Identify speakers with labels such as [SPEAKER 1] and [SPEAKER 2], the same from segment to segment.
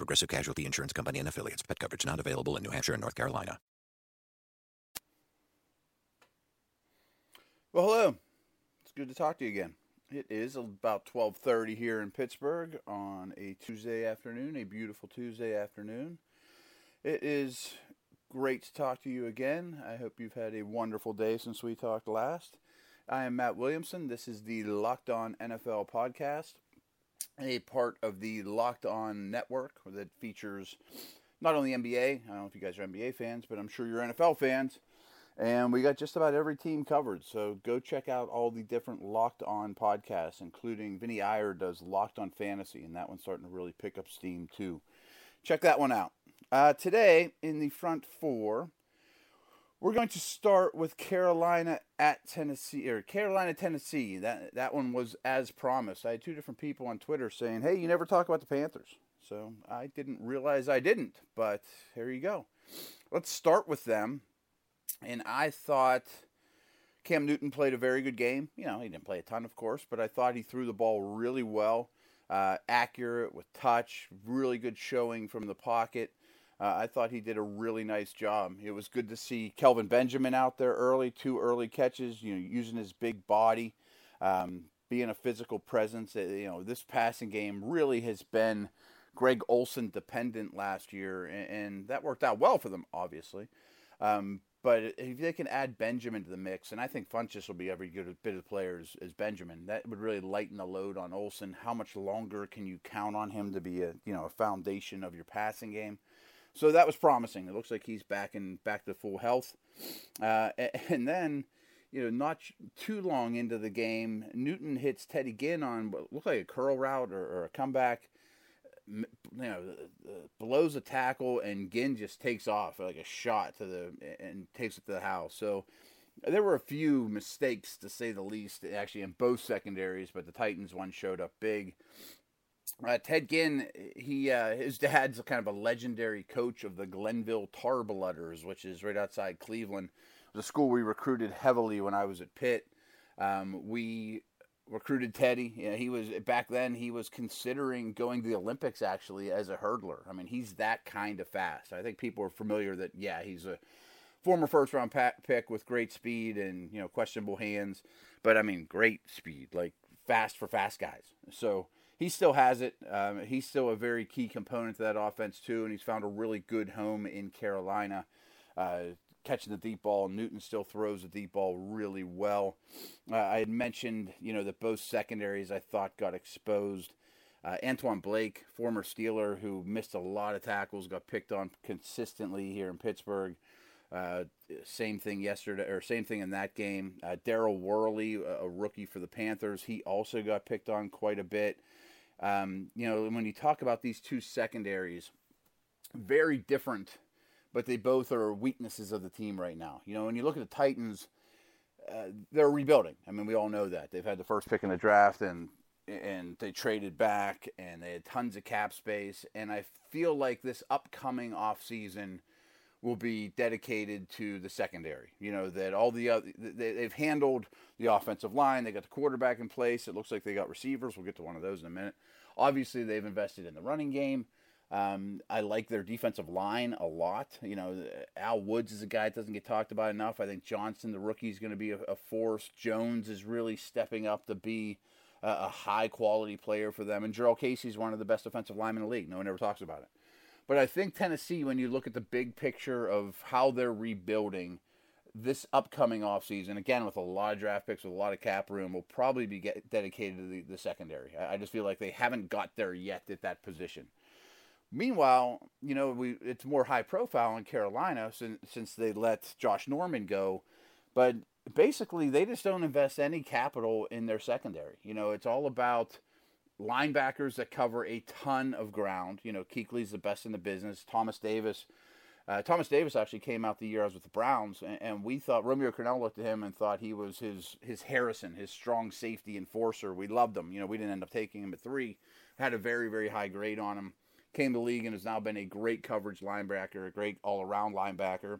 [SPEAKER 1] Progressive Casualty Insurance Company and affiliates. Pet coverage not available in New Hampshire and North Carolina.
[SPEAKER 2] Well, hello. It's good to talk to you again. It is about 12:30 here in Pittsburgh on a Tuesday afternoon, a beautiful Tuesday afternoon. It is great to talk to you again. I hope you've had a wonderful day since we talked last. I am Matt Williamson. This is the Locked On NFL podcast, a part of the Locked On network that features not only NBA, I don't know if you guys are NBA fans, but I'm sure you're NFL fans. And we got just about every team covered. So go check out all the different Locked On podcasts, including Vinny Iyer does Locked On Fantasy, and that one's starting to really pick up steam too. Check that one out. Uh, today, in the front four, we're going to start with Carolina at Tennessee, or Carolina, Tennessee. That, that one was as promised. I had two different people on Twitter saying, hey, you never talk about the Panthers. So I didn't realize I didn't, but here you go. Let's start with them and I thought Cam Newton played a very good game. You know, he didn't play a ton, of course, but I thought he threw the ball really well, uh, accurate with touch, really good showing from the pocket. Uh, I thought he did a really nice job. It was good to see Kelvin Benjamin out there early, two early catches, you know, using his big body, um, being a physical presence. Uh, you know, this passing game really has been Greg Olsen dependent last year, and, and that worked out well for them, obviously. Um, but if they can add Benjamin to the mix, and I think Funchess will be every good bit of player as, as, Benjamin, that would really lighten the load on Olsen. How much longer can you count on him to be a you know a foundation of your passing game? So that was promising. It looks like he's back in back to full health, uh, and then you know not too long into the game, Newton hits Teddy Ginn on what looked like a curl route or, or a comeback you know, blows a tackle and Ginn just takes off like a shot to the and takes it to the house. So there were a few mistakes to say the least, actually in both secondaries, but the Titans one showed up big. Uh, Ted Ginn, he uh, his dad's kind of a legendary coach of the Glenville Tarblooders, which is right outside Cleveland. A school we recruited heavily when I was at Pitt. Um, we recruited Teddy. He was back then. He was considering going to the Olympics actually as a hurdler. I mean, he's that kind of fast. I think people are familiar that yeah, he's a former first round pick with great speed and you know questionable hands, but I mean great speed, like fast for fast guys. So he still has it. Um, he's still a very key component to that offense too, and he's found a really good home in Carolina. Uh, catching the deep ball. Newton still throws the deep ball really well. Uh, I had mentioned, you know, that both secondaries I thought got exposed. Uh, Antwon Blake, former Steeler, who missed a lot of tackles, got picked on consistently here in Pittsburgh. Uh, same thing yesterday, or same thing in that game. Uh, Daryl Worley, a rookie for the Panthers, he also got picked on quite a bit. Um, you know, when you talk about these two secondaries, very different but they both are weaknesses of the team right now. You know, when you look at the Titans, uh, they're rebuilding. I mean, we all know that they've had the first pick in the draft and and they traded back and they had tons of cap space. And I feel like this upcoming off season will be dedicated to the secondary. You know that all the other they've handled the offensive line. They got the quarterback in place. It looks like they got receivers. We'll get to one of those in a minute. Obviously, they've invested in the running game. Um, I like their defensive line a lot. You know, Al Woods is a guy that doesn't get talked about enough. I think Johnson, the rookie, is going to be a, a, force. Jones is really stepping up to be a, a high quality player for them. And Jurrell Casey is one of the best defensive linemen in the league. No one ever talks about it. But I think Tennessee, when you look at the big picture of how they're rebuilding this upcoming offseason, again, with a lot of draft picks, with a lot of cap room, will probably be dedicated to the, the secondary. I, I just feel like they haven't got there yet at that position. Meanwhile, you know, we it's more high profile in Carolina since since they let Josh Norman go, but basically they just don't invest any capital in their secondary. You know, it's all about linebackers that cover a ton of ground. You know, Kuechly's the best in the business. Thomas Davis, Uh, Thomas Davis actually came out the year I was with the Browns, and, and, we thought Romeo Crennel looked at him and thought he was his his Harrison, his strong safety enforcer. We loved him. You know, we didn't end up taking him at three. Had a very very high grade on him. Came to the league and has now been a great coverage linebacker, a great all around linebacker.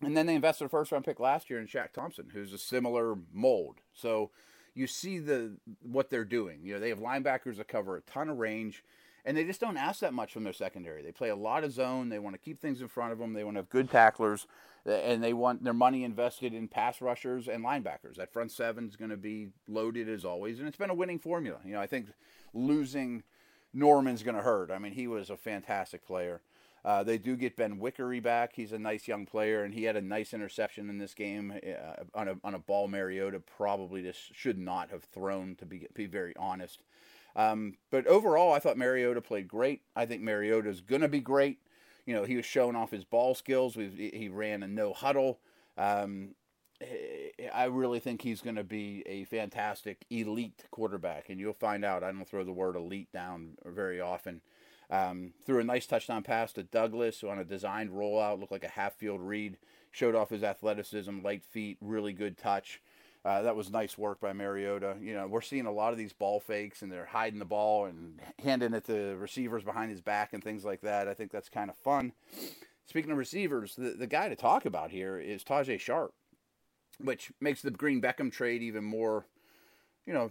[SPEAKER 2] And then they invested a first round pick last year in Shaq Thompson, who's a similar mold. So you see the what they're doing. You know, they have linebackers that cover a ton of range and they just don't ask that much from their secondary. They play a lot of zone. They want to keep things in front of them. They want to have good tacklers, and they want their money invested in pass rushers and linebackers. That front seven is going to be loaded as always, and it's been a winning formula. You know, I think losing Norman's going to hurt. I mean, he was a fantastic player. Uh, they do get Benwikere back. He's a nice young player, and he had a nice interception in this game uh, on a on a ball Mariota probably just should not have thrown. To be be very honest. Um, but overall, I thought Mariota played great. I think Mariota's going to be great. You know, he was showing off his ball skills. We, he ran a no huddle. Um, I really think he's going to be a fantastic elite quarterback, and you'll find out. I don't throw the word elite down very often. Um, threw a nice touchdown pass to Douglas on a designed rollout, looked like a half field read. Showed off his athleticism, light feet, really good touch. Uh, that was nice work by Mariota. You know, we're seeing a lot of these ball fakes, and they're hiding the ball and handing it to receivers behind his back and things like that. I think that's kind of fun. Speaking of receivers, the, the guy to talk about here is Tajae Sharpe, which makes the Green Beckham trade even more, you know,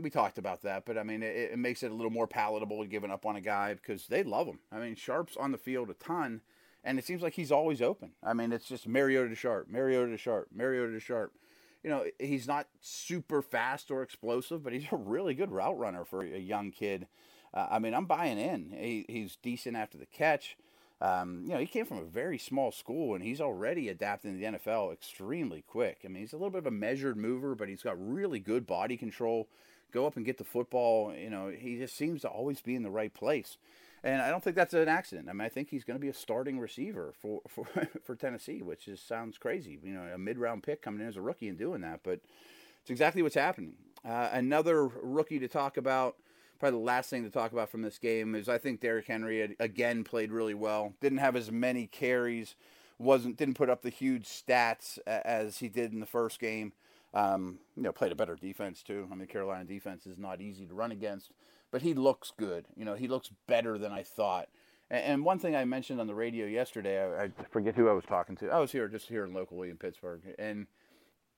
[SPEAKER 2] we talked about that, but I mean, it, it makes it a little more palatable giving up on a guy because they love him. I mean, Sharpe's on the field a ton, and it seems like he's always open. I mean, it's just Mariota to Sharpe, Mariota to Sharpe, Mariota to Sharpe. you know, he's not super fast or explosive, but he's a really good route runner for a young kid. Uh, I mean, I'm buying in. He, he's decent after the catch. Um, you know, he came from a very small school and he's already adapting to the NFL extremely quick. I mean, he's a little bit of a measured mover, but he's got really good body control. Go up and get the football. You know, he just seems to always be in the right place. And I don't think that's an accident. I mean, I think he's going to be a starting receiver for for, for Tennessee, which is sounds crazy. You know, a mid round pick coming in as a rookie and doing that, but it's exactly what's happening. Uh, another rookie to talk about. Probably the last thing to talk about from this game is I think Derrick Henry had, again played really well. Didn't have as many carries, wasn't didn't put up the huge stats as he did in the first game. Um, you know, played a better defense too. I mean, Carolina defense is not easy to run against but he looks good. You know, he looks better than I thought. And, one thing I mentioned on the radio yesterday, I, I, forget who I was talking to. I was here just here locally in Pittsburgh, and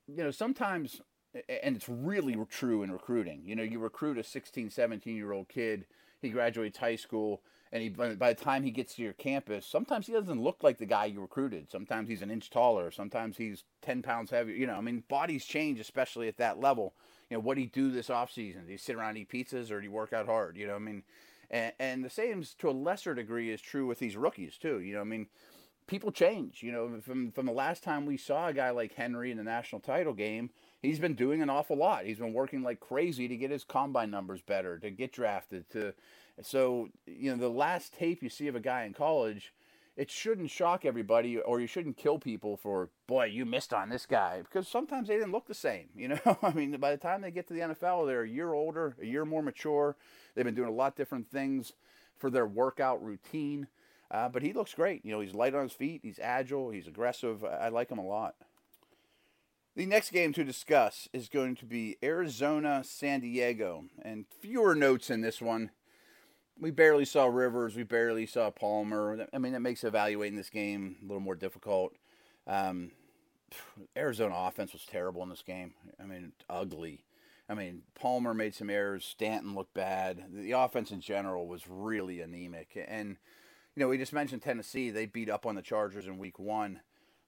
[SPEAKER 2] you know, sometimes, and it's really true in recruiting. You know, you recruit a 16, 17 year old kid. He graduates high school and he by the time he gets to your campus, sometimes he doesn't look like the guy you recruited. Sometimes he's an inch taller. Sometimes he's ten pounds heavier. You know, I mean, bodies change, especially at that level you know, what do you do this off season? Do you sit around and eat pizzas or do you work out hard? You know, I mean, and, and the same to a lesser degree is true with these rookies too. You know, I mean, people change. You know, from from the last time we saw a guy like Henry in the national title game, he's been doing an awful lot. He's been working like crazy to get his combine numbers better, to get drafted, to so you know the last tape you see of a guy in college it shouldn't shock everybody or you shouldn't kill people for boy you missed on this guy because sometimes they didn't look the same you know? I mean by the time they get to the nfl they're a year older a year more mature. They've been doing a lot different things for their workout routine. Uh, but he looks great. You know he's light on his feet. He's agile. He's aggressive. I like him a lot the next game to discuss is going to be Arizona San Diego, and fewer notes in this one we barely saw Rivers. We barely saw Palmer. I mean, that makes evaluating this game a little more difficult. Um, Arizona offense was terrible in this game. I mean, ugly. I mean, Palmer made some errors. Stanton looked bad. The offense in general was really anemic. And, you know, we just mentioned Tennessee. They beat up on the Chargers in week one.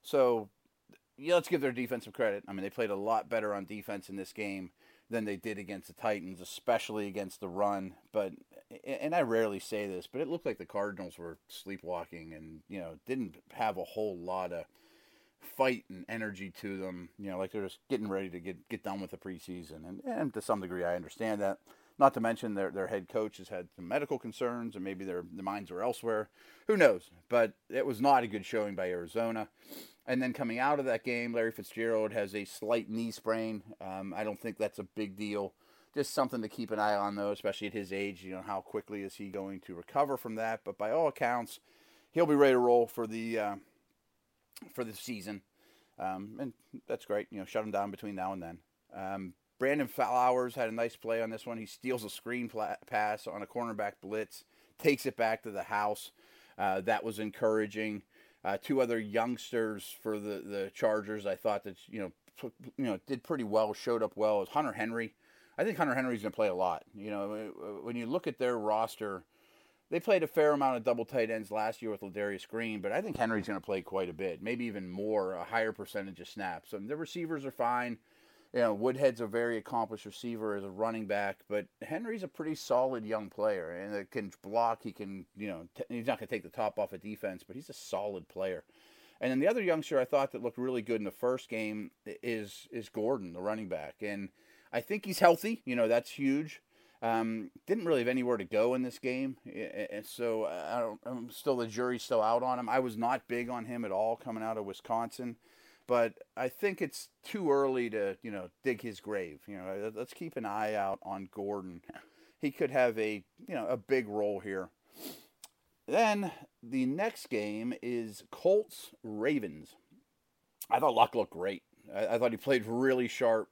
[SPEAKER 2] So, yeah, let's give their defense some credit. I mean, they played a lot better on defense in this game than they did against the Titans, especially against the run. But and I rarely say this, but it looked like the Cardinals were sleepwalking and you know didn't have a whole lot of fight and energy to them. You know, like they're just getting ready to get get done with the preseason, and and to some degree I understand that. Not to mention their their head coach has had some medical concerns, and maybe their the minds were elsewhere. Who knows? But it was not a good showing by Arizona. And then coming out of that game, Larry Fitzgerald has a slight knee sprain. Um, I don't think that's a big deal. Just something to keep an eye on, though, especially at his age. You know, how quickly is he going to recover from that? But by all accounts, he'll be ready to roll for the uh, for the season, um, and that's great. You know, shut him down between now and then. Um, Brandon Flowers had a nice play on this one. He steals a screen pass on a cornerback blitz, takes it back to the house. Uh, that was encouraging. Uh, two other youngsters for the, the Chargers, I thought that you know you know did pretty well, showed up well. Is Hunter Henry. I think Hunter Henry's going to play a lot. You know, when you look at their roster, they played a fair amount of double tight ends last year with Ladarius Green, but I think Henry's going to play quite a bit, maybe even more, a higher percentage of snaps. And the receivers are fine you know, Woodhead's a very accomplished receiver as a running back, but Henry's a pretty solid young player and can block. He can, you know, t- he's not going to take the top off a of defense, but he's a solid player. And then the other youngster I thought that looked really good in the first game is is Gordon, the running back, and I think he's healthy. You know, that's huge. Um, didn't really have anywhere to go in this game, and so I don't. I'm still the jury's still out on him. I was not big on him at all coming out of Wisconsin but I think it's too early to you know dig his grave. You know, let's keep an eye out on Gordon. He could have a you know a big role here. Then the next game is Colts Ravens. I thought Luck looked great. I, I thought he played really sharp,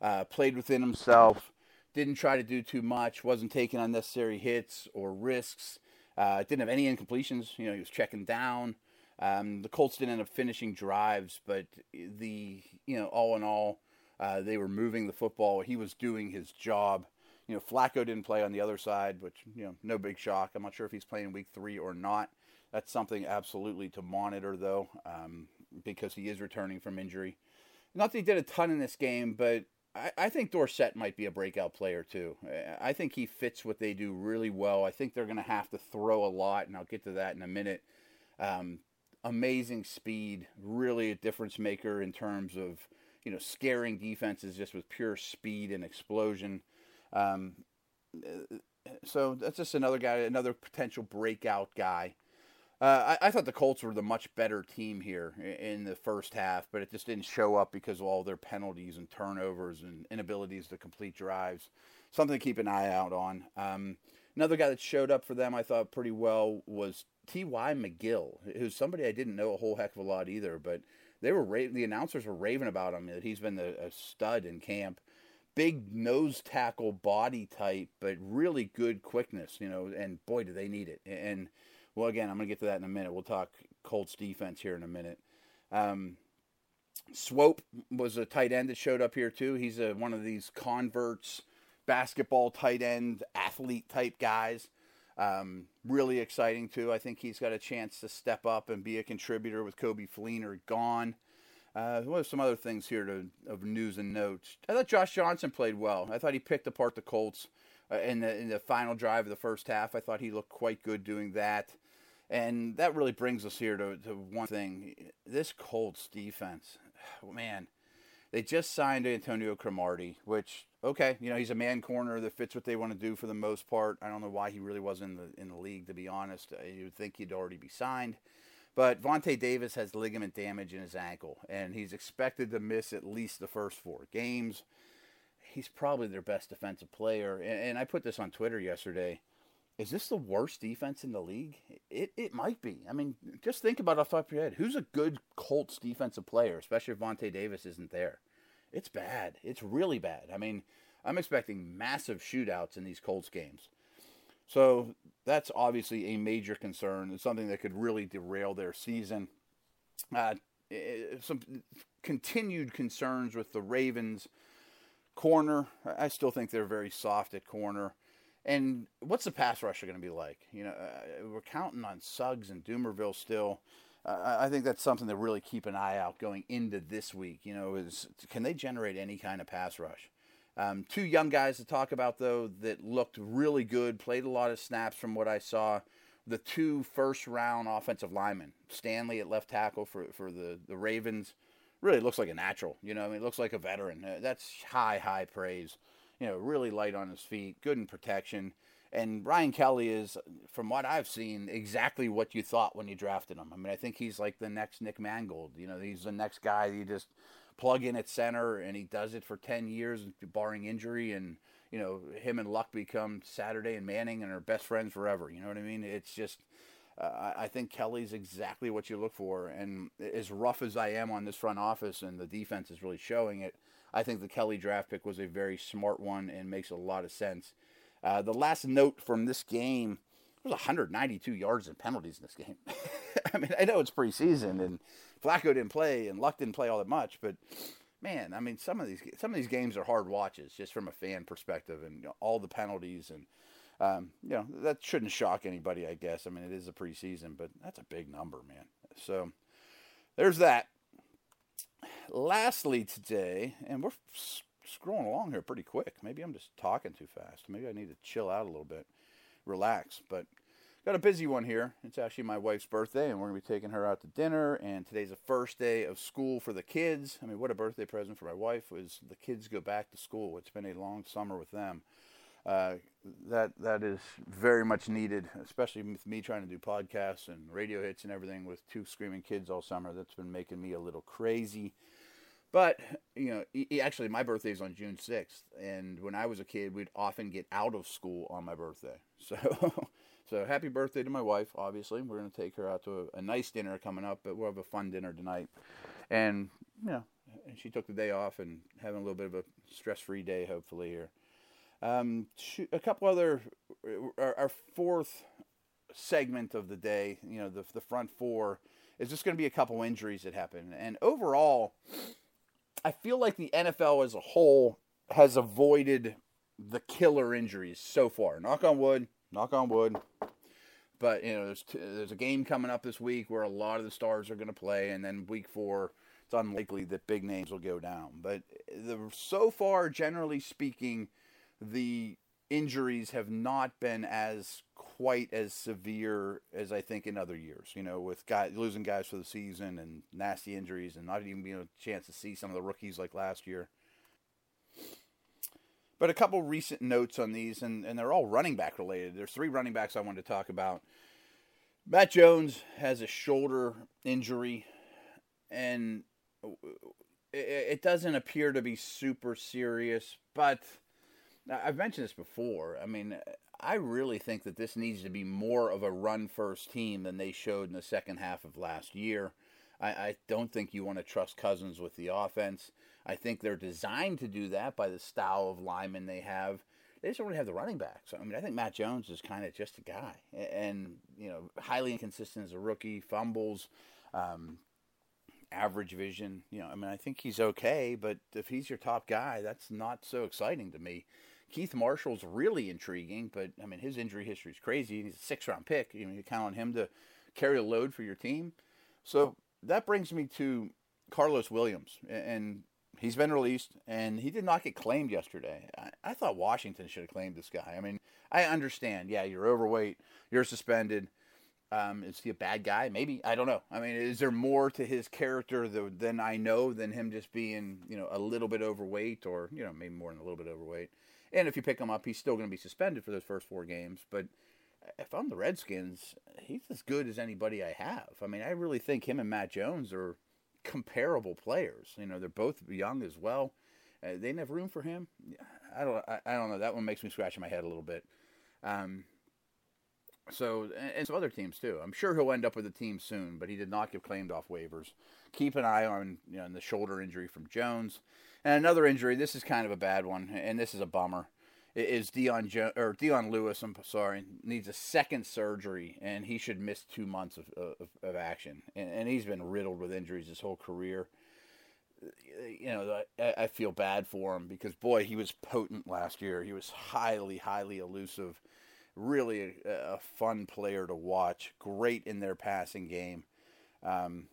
[SPEAKER 2] uh, played within himself, didn't try to do too much, wasn't taking unnecessary hits or risks. Uh, didn't have any incompletions. You know, he was checking down. Um, the Colts didn't end up finishing drives, but the you know all in all, uh, they were moving the football. He was doing his job. You know, Flacco didn't play on the other side, which you know, no big shock. I'm not sure if he's playing week three or not. That's something absolutely to monitor, though, um, because he is returning from injury. Not that he did a ton in this game, but I, I think Dorsett might be a breakout player too. I think he fits what they do really well. I think they're going to have to throw a lot, and I'll get to that in a minute. Um, amazing speed, really a difference maker in terms of you know scaring defenses just with pure speed and explosion. Um, so that's just another guy, another potential breakout guy. Uh, I, I, thought the Colts were the much better team here in the first half, but it just didn't show up because of all their penalties and turnovers and inabilities to complete drives. Something to keep an eye out on. Um, another guy that showed up for them, I thought pretty well, was T.Y. McGill, who's somebody I didn't know a whole heck of a lot either, but they were ra- the announcers were raving about him that he's been a, a stud in camp. Big nose tackle body type, but really good quickness, you know, and boy, do they need it. And, well, again, I'm going to get to that in a minute. We'll talk Colts defense here in a minute. Um, Swoope was a tight end that showed up here too. He's a, one of these converts, basketball tight end, athlete type guys. Um, really exciting too. I think he's got a chance to step up and be a contributor with Coby Fleener gone. Uh, what are some other things here to, of news and notes? I thought Josh Johnson played well. I thought he picked apart the Colts uh, in the in the final drive of the first half. I thought he looked quite good doing that. And that really brings us here to, to one thing. This Colts defense, man, they just signed Antonio Cromartie, which okay, you know he's a man corner that fits what they want to do for the most part. I don't know why he really wasn't in the in the league to be honest. Uh, you would think he'd already be signed, but Vontae Davis has ligament damage in his ankle, and he's expected to miss at least the first four games. He's probably their best defensive player, and, and I put this on Twitter yesterday. Is this the worst defense in the league? It it might be. I mean, just think about off the top of your head. Who's a good Colts defensive player, especially if Vontae Davis isn't there? It's bad. It's really bad. I mean, I'm expecting massive shootouts in these Colts games. So that's obviously a major concern. It's something that could really derail their season. Uh, some continued concerns with the Ravens corner. I still think they're very soft at corner. And what's the pass rusher going to be like? You know, uh, we're counting on Suggs and Dumervil still. Uh, I think that's something to really keep an eye out going into this week. You know, is can they generate any kind of pass rush? Um, two young guys to talk about though that looked really good, played a lot of snaps from what I saw. The two first round offensive linemen, Stanley at left tackle for for the the Ravens, really looks like a natural. You know, I mean, looks like a veteran. Uh, that's high high praise. You know, really light on his feet, good in protection. And Ryan Kelly is, from what I've seen, exactly what you thought when you drafted him. I mean, I think he's like the next Nick Mangold. You know, he's the next guy you just plug in at center, and he does it for 10 years, barring injury. And, you know, him and Luck become Saturday and Manning and are best friends forever. You know what I mean? It's just, Uh, I think Kelly's exactly what you look for. And as rough as I am on this front office and the defense is really showing it, I think the Kelly draft pick was a very smart one and makes a lot of sense. Uh, the last note from this game was 192 yards and penalties in this game. I mean, I know it's preseason and Flacco didn't play and Luck didn't play all that much, but man, I mean, some of these some of these games are hard watches just from a fan perspective, and you know, all the penalties and um, you know that shouldn't shock anybody, I guess. I mean, it is a preseason, but that's a big number, man. So there's that. Lastly, today, and we're scrolling along here pretty quick. Maybe I'm just talking too fast. Maybe I need to chill out a little bit, relax. But got a busy one here. It's actually my wife's birthday, and we're going to be taking her out to dinner. And today's the first day of school for the kids. I mean, what a birthday present for my wife was the kids go back to school. It's been a long summer with them. Uh, that that is very much needed, especially with me trying to do podcasts and radio hits and everything with two screaming kids all summer. That's been making me a little crazy. But you know, actually, my birthday is on June sixth, and when I was a kid, we'd often get out of school on my birthday. So so happy birthday to my wife. Obviously, we're to take her out to a, a, nice dinner coming up, but we'll have a fun dinner tonight. And you know, she took the day off and having a little bit of a stress-free day, hopefully here. Um, a couple other, our, our, fourth segment of the day, you know, the the front four is just going to be a couple injuries that happen, and overall, I feel like the NFL as a whole has avoided the killer injuries so far. Knock on wood knock on wood. But you know, there's t- there's a game coming up this week where a lot of the stars are going to play, and then week four, it's unlikely that big names will go down. But the, so far, generally speaking, the injuries have not been as quite as severe as I think in other years. You know, with guys losing guys for the season and nasty injuries, and not even being a chance to see some of the rookies like last year. But a couple recent notes on these, and, and they're all running back related. There's three running backs I wanted to talk about. Matt Jones has a shoulder injury, and it, doesn't appear to be super serious, but I've mentioned this before. I mean, I really think that this needs to be more of a run first team than they showed in the second half of last year. I, I don't think you want to trust Cousins with the offense. I think they're designed to do that by the style of linemen they have. They just don't really have the running backs. I mean, I think Matt Jones is kind of just a guy, and you know, highly inconsistent as a rookie, fumbles, um, average vision. You know, I mean, I think he's okay, but if he's your top guy, that's not so exciting to me. Keith Marshall's really intriguing, but I mean, his injury history is crazy. He's a six-round pick. You, know, you count on him to carry a load for your team. So that brings me to Karlos Williams, and he's been released, and he did not get claimed yesterday. I, I thought Washington should have claimed this guy. I mean, I understand. Yeah, you're overweight. You're suspended. Um, is he a bad guy? Maybe I don't know. I mean, is there more to his character than I know than him just being, you know, a little bit overweight, or you know, maybe more than a little bit overweight? And if you pick him up, he's still going to be suspended for those first four games. But if I'm the Redskins, he's as good as anybody I have. I mean, I really think him and Matt Jones are comparable players. You know, they're both young as well. Uh, they didn't have room for him. I don't. I, I, don't know. That one makes me scratch my head a little bit. Um, so and some other teams too. I'm sure he'll end up with a team soon, but he did not get claimed off waivers. Keep an eye on you know the shoulder injury from Jones, and another injury. This is kind of a bad one, and this is a bummer is Dion jo- or Dion Lewis. I'm sorry, needs a second surgery, and he should miss two months of of, of action. And, and, he's been riddled with injuries his whole career. You know, I, I feel bad for him because boy, he was potent last year. He was highly, highly elusive. Really a, a fun player to watch. Great in their passing game. Um,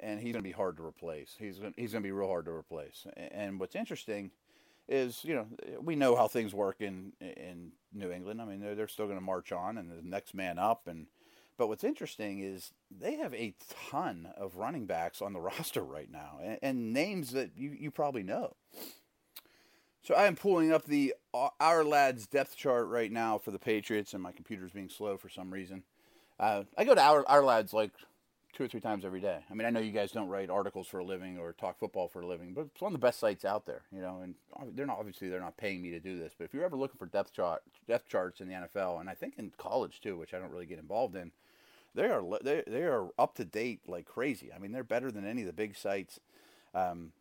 [SPEAKER 2] and he's going to be hard to replace. He's gonna, he's going to be real hard to replace. And what's interesting is you know we know how things work in in New England. I mean they're they're still going to march on and the next man up and but what's interesting is they have a ton of running backs on the roster right now and, and names that you, you probably know. So I am pulling up the uh, Ourlads depth chart right now for the Patriots and my computer's being slow for some reason. Uh, I go to our Ourlads like two or three times every day. I mean, I know you guys don't write articles for a living or talk football for a living, but it's one of the best sites out there, you know. And they're not obviously they're not paying me to do this, but if you're ever looking for depth chart depth charts in the NFL, and I think in college too, which I don't really get involved in, they are they they are up to date like crazy. I mean, they're better than any of the big sites. Um,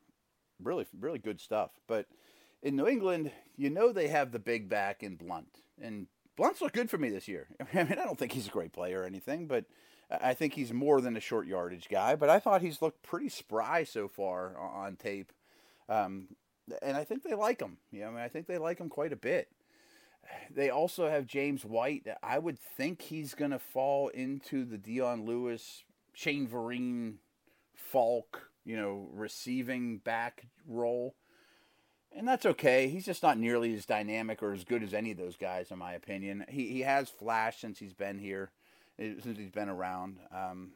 [SPEAKER 2] really, really good stuff. But in New England, you know they have the big back in Blount, and Blount's looked good for me this year. I mean, I don't think he's a great player or anything, but I think he's more than a short yardage guy. But I thought he's looked pretty spry so far on tape, um, and I think they like him. You know, I mean, I think they like him quite a bit. They also have James White. I would think he's going to fall into the Dion Lewis, Shane Vereen, Faulk, you know, receiving back role. And that's okay. He's just not nearly as dynamic or as good as any of those guys, in my opinion. He, he has flashed since he's been here, since he's been around. Um,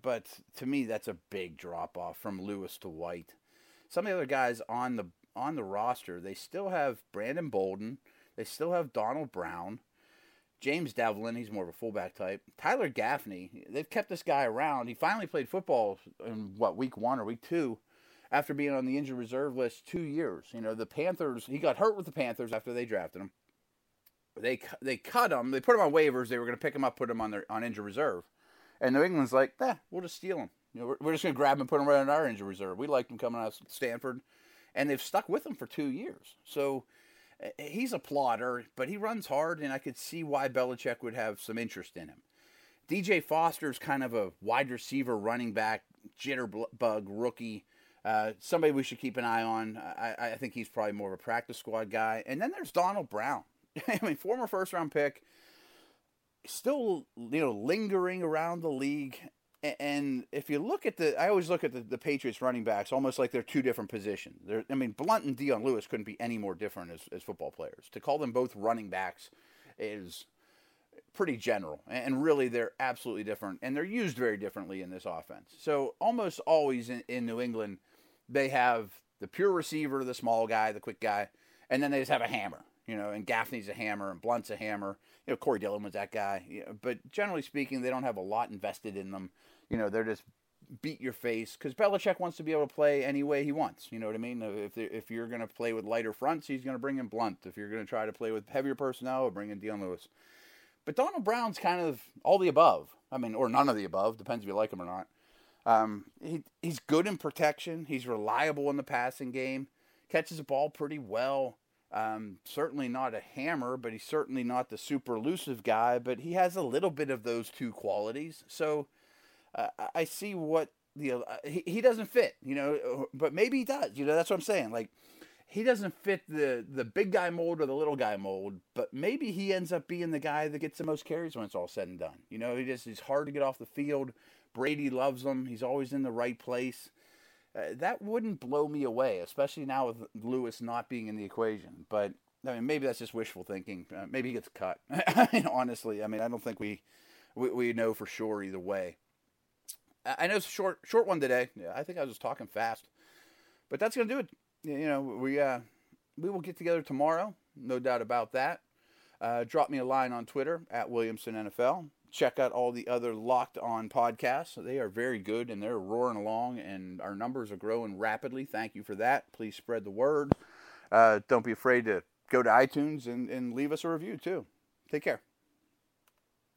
[SPEAKER 2] but to me, that's a big drop off from Lewis to White. Some of the other guys on the on the roster, they still have Brandon Bolden, they still have Donald Brown, James Develin, he's more of a fullback type. Tyler Gaffney, they've kept this guy around. He finally played football in what week one or week two, after being on the injured reserve list two years. You know the Panthers. He got hurt with the Panthers after they drafted him. They they cut him. They put him on waivers. They were going to pick him up, put him on their on injured reserve, and New England's like, eh, we'll just steal him. You know, we're, we're just going to grab him and put him right on our injured reserve. We liked him coming out of Stanford, and they've stuck with him for two years. So he's a plotter, but he runs hard, and I could see why Belichick would have some interest in him. DJ Foster's kind of a wide receiver, running back, jitterbug rookie. Uh, somebody we should keep an eye on. I, I, think he's probably more of a practice squad guy. And then there's Donald Brown. I mean, former first round pick, still you know lingering around the league and if you look at the, I always look at the, the Patriots running backs almost like they're two different positions. They're, I mean, Blount and Dion Lewis couldn't be any more different as, as football players. To call them both running backs is pretty general, and really they're absolutely different, and they're used very differently in this offense. So almost always in, in New England, they have the pure receiver, the small guy, the quick guy, and then they just have a hammer. You know, and Gaffney's a hammer, and Blount's a hammer. You know, Corey Dillon was that guy. But generally speaking, they don't have a lot invested in them you know, they're just beat your face because Belichick wants to be able to play any way he wants. You know what I mean? If if you're going to play with lighter fronts, he's going to bring in Blount. If you're going to try to play with heavier personnel, bring in Dion Lewis. But Donald Brown's kind of all the above. I mean, or none of the above. Depends if you like him or not. Um, he he's good in protection. He's reliable in the passing game. Catches the ball pretty well. Um, certainly not a hammer, but he's certainly not the super elusive guy. But he has a little bit of those two qualities. So uh, I see what the uh, he, he doesn't fit, you know, but maybe he does. You know, that's what I'm saying. Like he doesn't fit the the big guy mold or the little guy mold, but maybe he ends up being the guy that gets the most carries when it's all said and done. You know, he just he's hard to get off the field. Brady loves him. He's always in the right place. Uh, that wouldn't blow me away, especially now with Lewis not being in the equation. But I mean, maybe that's just wishful thinking. Uh, maybe he gets cut. I mean, honestly, I mean, I don't think we, we we know for sure either way. I know it's a short short one today. Yeah, I think I was just talking fast, but that's gonna do it. You know, we uh, we will get together tomorrow, no doubt about that. Uh, drop me a line on Twitter at Williamson NFL. Check out all the other Locked On podcasts. They are very good and they're roaring along, and our numbers are growing rapidly. Thank you for that. Please spread the word. Uh, don't be afraid to go to iTunes and, and leave us a review too. Take care.